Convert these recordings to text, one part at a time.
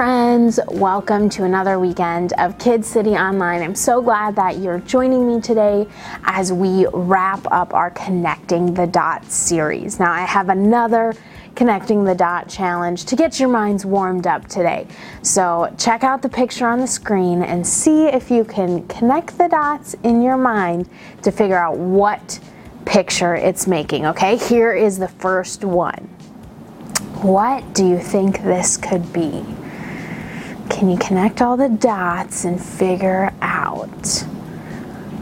friends, welcome to another weekend of Kid City Online. I'm so glad that you're joining me today as we wrap up our Connecting the Dots series. Now, I have another Connecting the Dot challenge to get your minds warmed up today. So, check out the picture on the screen and see if you can connect the dots in your mind to figure out what picture it's making. Okay, here is the first one. What do you think this could be? Can you connect all the dots and figure out?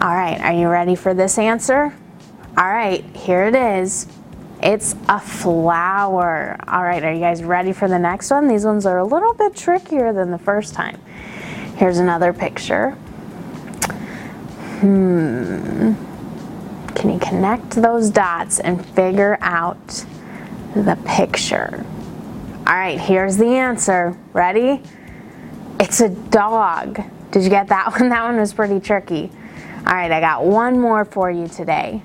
All right, are you ready for this answer? All right, here it is. It's a flower. All right, are you guys ready for the next one? These ones are a little bit trickier than the first time. Here's another picture. Hmm. Can you connect those dots and figure out the picture? All right, here's the answer. Ready? It's a dog. Did you get that one? That one was pretty tricky. All right, I got one more for you today.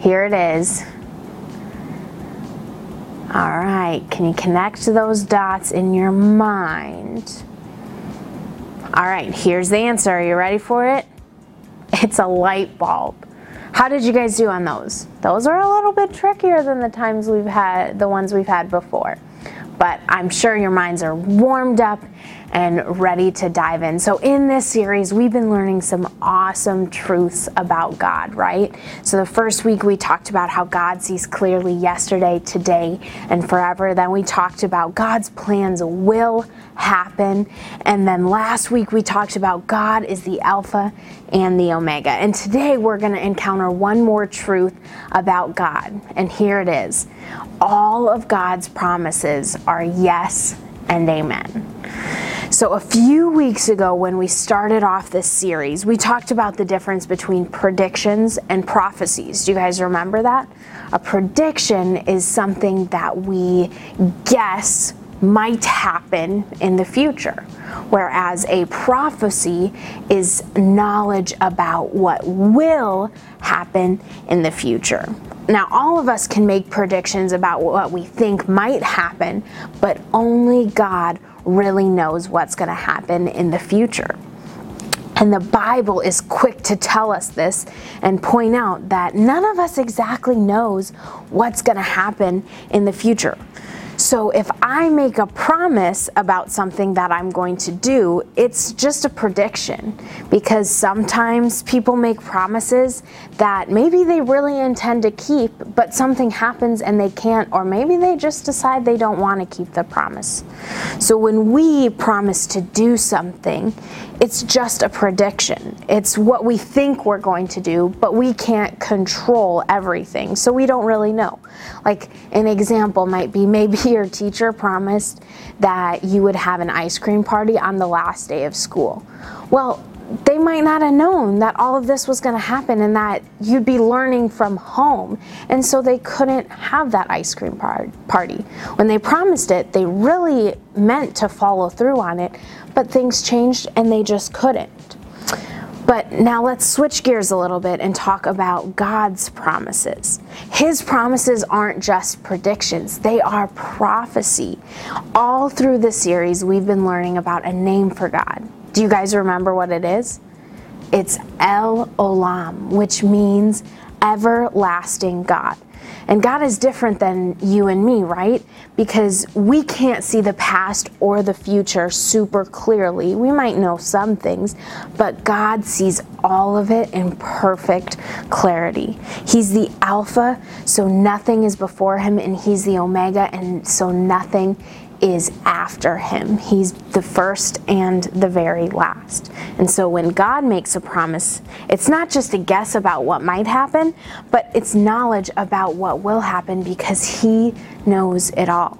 Here it is. All right, can you connect those dots in your mind? All right, here's the answer. Are you ready for it? It's a light bulb. How did you guys do on those? Those are a little bit trickier than the times we've had, the ones we've had before. But I'm sure your minds are warmed up and ready to dive in. So, in this series, we've been learning some awesome truths about God, right? So, the first week we talked about how God sees clearly yesterday, today, and forever. Then we talked about God's plans will happen. And then last week we talked about God is the Alpha and the Omega. And today we're going to encounter one more truth about God. And here it is all of God's promises are yes and amen. So, a few weeks ago, when we started off this series, we talked about the difference between predictions and prophecies. Do you guys remember that? A prediction is something that we guess might happen in the future, whereas a prophecy is knowledge about what will happen in the future. Now, all of us can make predictions about what we think might happen, but only God really knows what's going to happen in the future. And the Bible is quick to tell us this and point out that none of us exactly knows what's going to happen in the future. So if I make a promise about something that I'm going to do, it's just a prediction because sometimes people make promises that maybe they really intend to keep, but something happens and they can't, or maybe they just decide they don't want to keep the promise. So when we promise to do something, it's just a prediction. It's what we think we're going to do, but we can't control everything, so we don't really know. Like an example might be maybe your teacher promised that you would have an ice cream party on the last day of school. Well, they might not have known that all of this was going to happen and that you'd be learning from home. And so they couldn't have that ice cream par- party. When they promised it, they really meant to follow through on it, but things changed and they just couldn't. But now let's switch gears a little bit and talk about God's promises. His promises aren't just predictions, they are prophecy. All through this series, we've been learning about a name for God. Do you guys remember what it is? It's El Olam, which means everlasting God. And God is different than you and me, right? Because we can't see the past or the future super clearly. We might know some things, but God sees all of it in perfect clarity. He's the Alpha, so nothing is before him, and He's the Omega, and so nothing is after him. He's the first and the very last. And so when God makes a promise, it's not just a guess about what might happen, but it's knowledge about what will happen because He knows it all.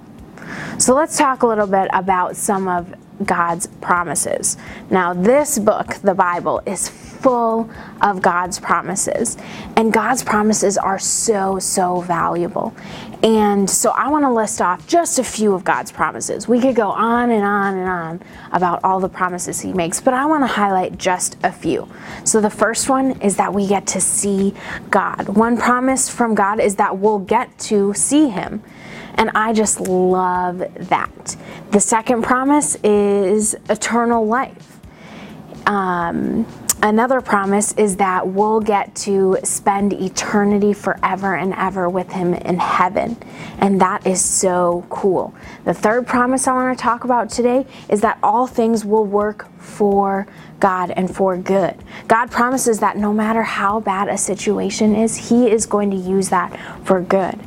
So let's talk a little bit about some of God's promises. Now, this book, the Bible, is full of God's promises. And God's promises are so, so valuable. And so I want to list off just a few of God's promises. We could go on and on and on about all the promises He makes, but I want to highlight just a few. So the first one is that we get to see God. One promise from God is that we'll get to see Him. And I just love that. The second promise is eternal life. Um, another promise is that we'll get to spend eternity forever and ever with Him in heaven. And that is so cool. The third promise I want to talk about today is that all things will work for God and for good. God promises that no matter how bad a situation is, He is going to use that for good.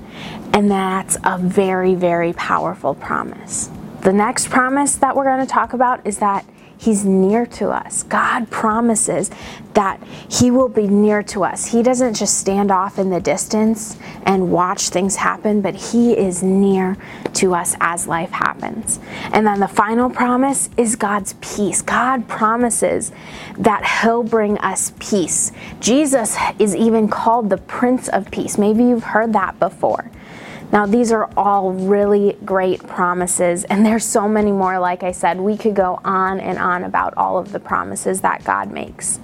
And that's a very, very powerful promise. The next promise that we're going to talk about is that He's near to us. God promises that He will be near to us. He doesn't just stand off in the distance and watch things happen, but He is near to us as life happens. And then the final promise is God's peace. God promises that He'll bring us peace. Jesus is even called the Prince of Peace. Maybe you've heard that before. Now, these are all really great promises, and there's so many more. Like I said, we could go on and on about all of the promises that God makes.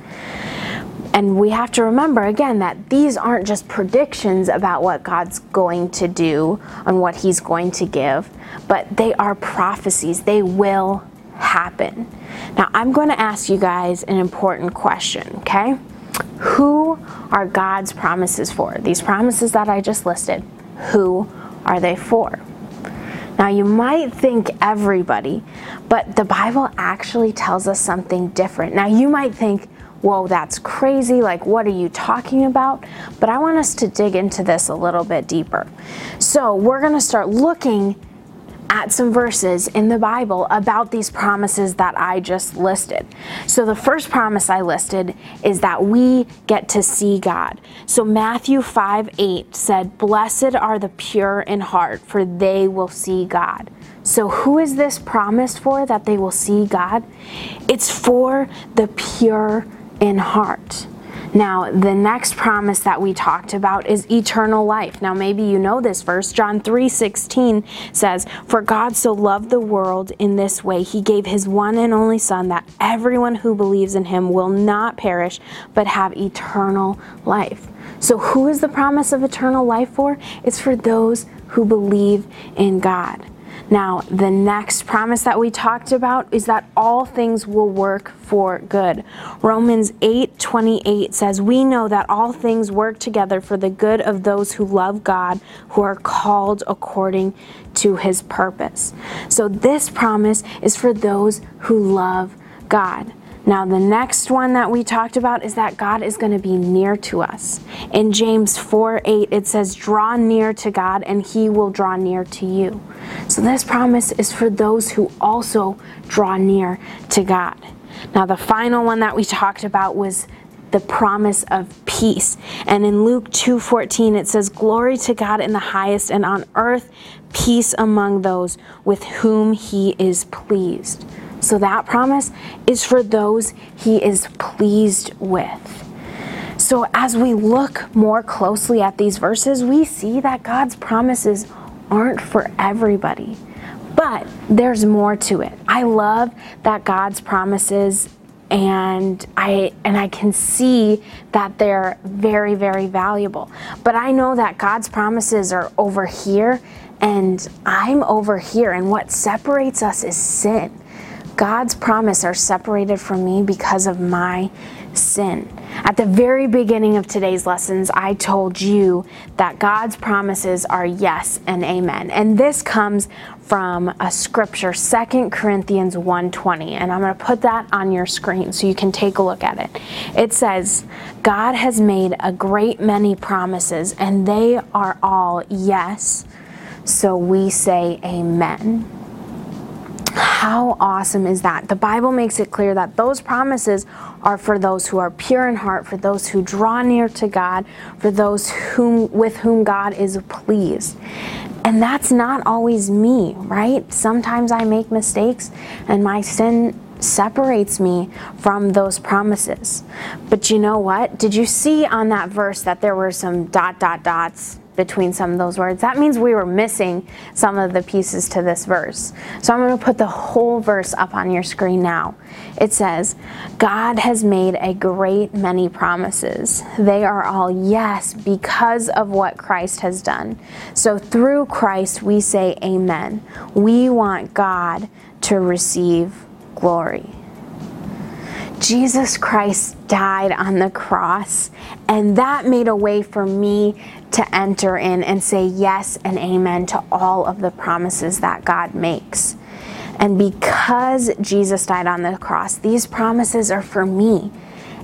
And we have to remember again that these aren't just predictions about what God's going to do and what He's going to give, but they are prophecies. They will happen. Now, I'm going to ask you guys an important question, okay? Who are God's promises for? These promises that I just listed who are they for? Now, you might think everybody, but the Bible actually tells us something different. Now, you might think, whoa, that's crazy. Like, what are you talking about? But I want us to dig into this a little bit deeper. So, we're going to start looking at some verses in the Bible about these promises that I just listed. So, the first promise I listed is that we get to see God. So, Matthew 5 8 said, Blessed are the pure in heart, for they will see God. So, who is this promised for that they will see God? It's for the pure in heart. Now, the next promise that we talked about is eternal life. Now, maybe you know this verse. John 3 16 says, For God so loved the world in this way, he gave his one and only Son, that everyone who believes in him will not perish, but have eternal life. So, who is the promise of eternal life for? It's for those who believe in God. Now, the next promise that we talked about is that all things will work for good. Romans 8:28 says, "We know that all things work together for the good of those who love God, who are called according to his purpose." So this promise is for those who love God. Now, the next one that we talked about is that God is going to be near to us. In James 4 8, it says, Draw near to God, and he will draw near to you. So, this promise is for those who also draw near to God. Now, the final one that we talked about was the promise of peace. And in Luke 2:14 it says glory to God in the highest and on earth peace among those with whom he is pleased. So that promise is for those he is pleased with. So as we look more closely at these verses, we see that God's promises aren't for everybody. But there's more to it. I love that God's promises and I and I can see that they're very very valuable. But I know that God's promises are over here and I'm over here and what separates us is sin. God's promise are separated from me because of my sin. At the very beginning of today's lessons, I told you that God's promises are yes and amen. And this comes from a scripture, 2 Corinthians 1:20, and I'm going to put that on your screen so you can take a look at it. It says, "God has made a great many promises, and they are all yes." So we say amen. How awesome is that? The Bible makes it clear that those promises are for those who are pure in heart, for those who draw near to God, for those whom with whom God is pleased. And that's not always me, right? Sometimes I make mistakes and my sin separates me from those promises. But you know what? Did you see on that verse that there were some dot, dot, dots between some of those words? That means we were missing some of the pieces to this verse. So I'm going to put the whole verse up on your screen now. It says, God has made a great many promises. They are all yes because of what Christ has done. So through Christ, we say amen. We want God to receive glory. Jesus Christ died on the cross, and that made a way for me to enter in and say yes and amen to all of the promises that God makes. And because Jesus died on the cross, these promises are for me,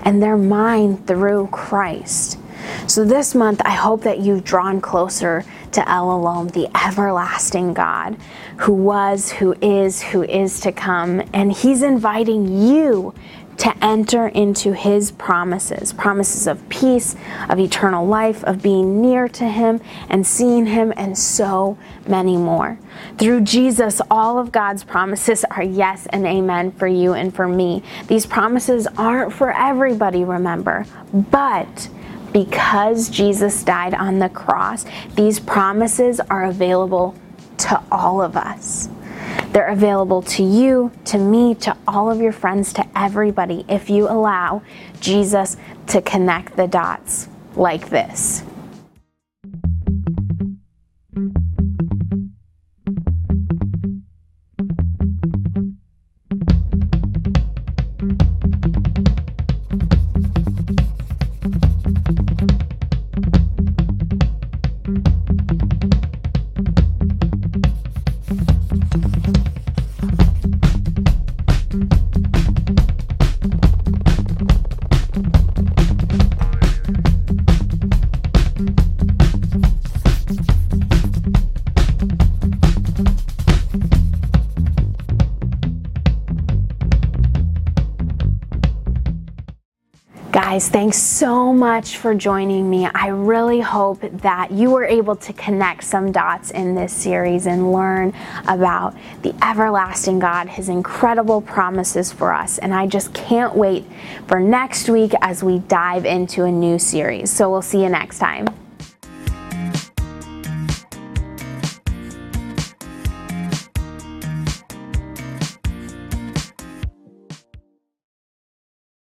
and they're mine through Christ. So this month, I hope that you've drawn closer to El Olam, the everlasting God, who was, who is, who is to come. And He's inviting you to enter into His promises promises of peace, of eternal life, of being near to Him and seeing Him, and so many more. Through Jesus, all of God's promises are yes and amen for you and for me. These promises aren't for everybody, remember, but because Jesus died on the cross, these promises are available to all of us. They're available to you, to me, to all of your friends, to everybody if you allow Jesus to connect the dots like this. Guys, thanks so much for joining me. I really hope that you were able to connect some dots in this series and learn about the everlasting God, His incredible promises for us. And I just can't wait for next week as we dive into a new series. So we'll see you next time.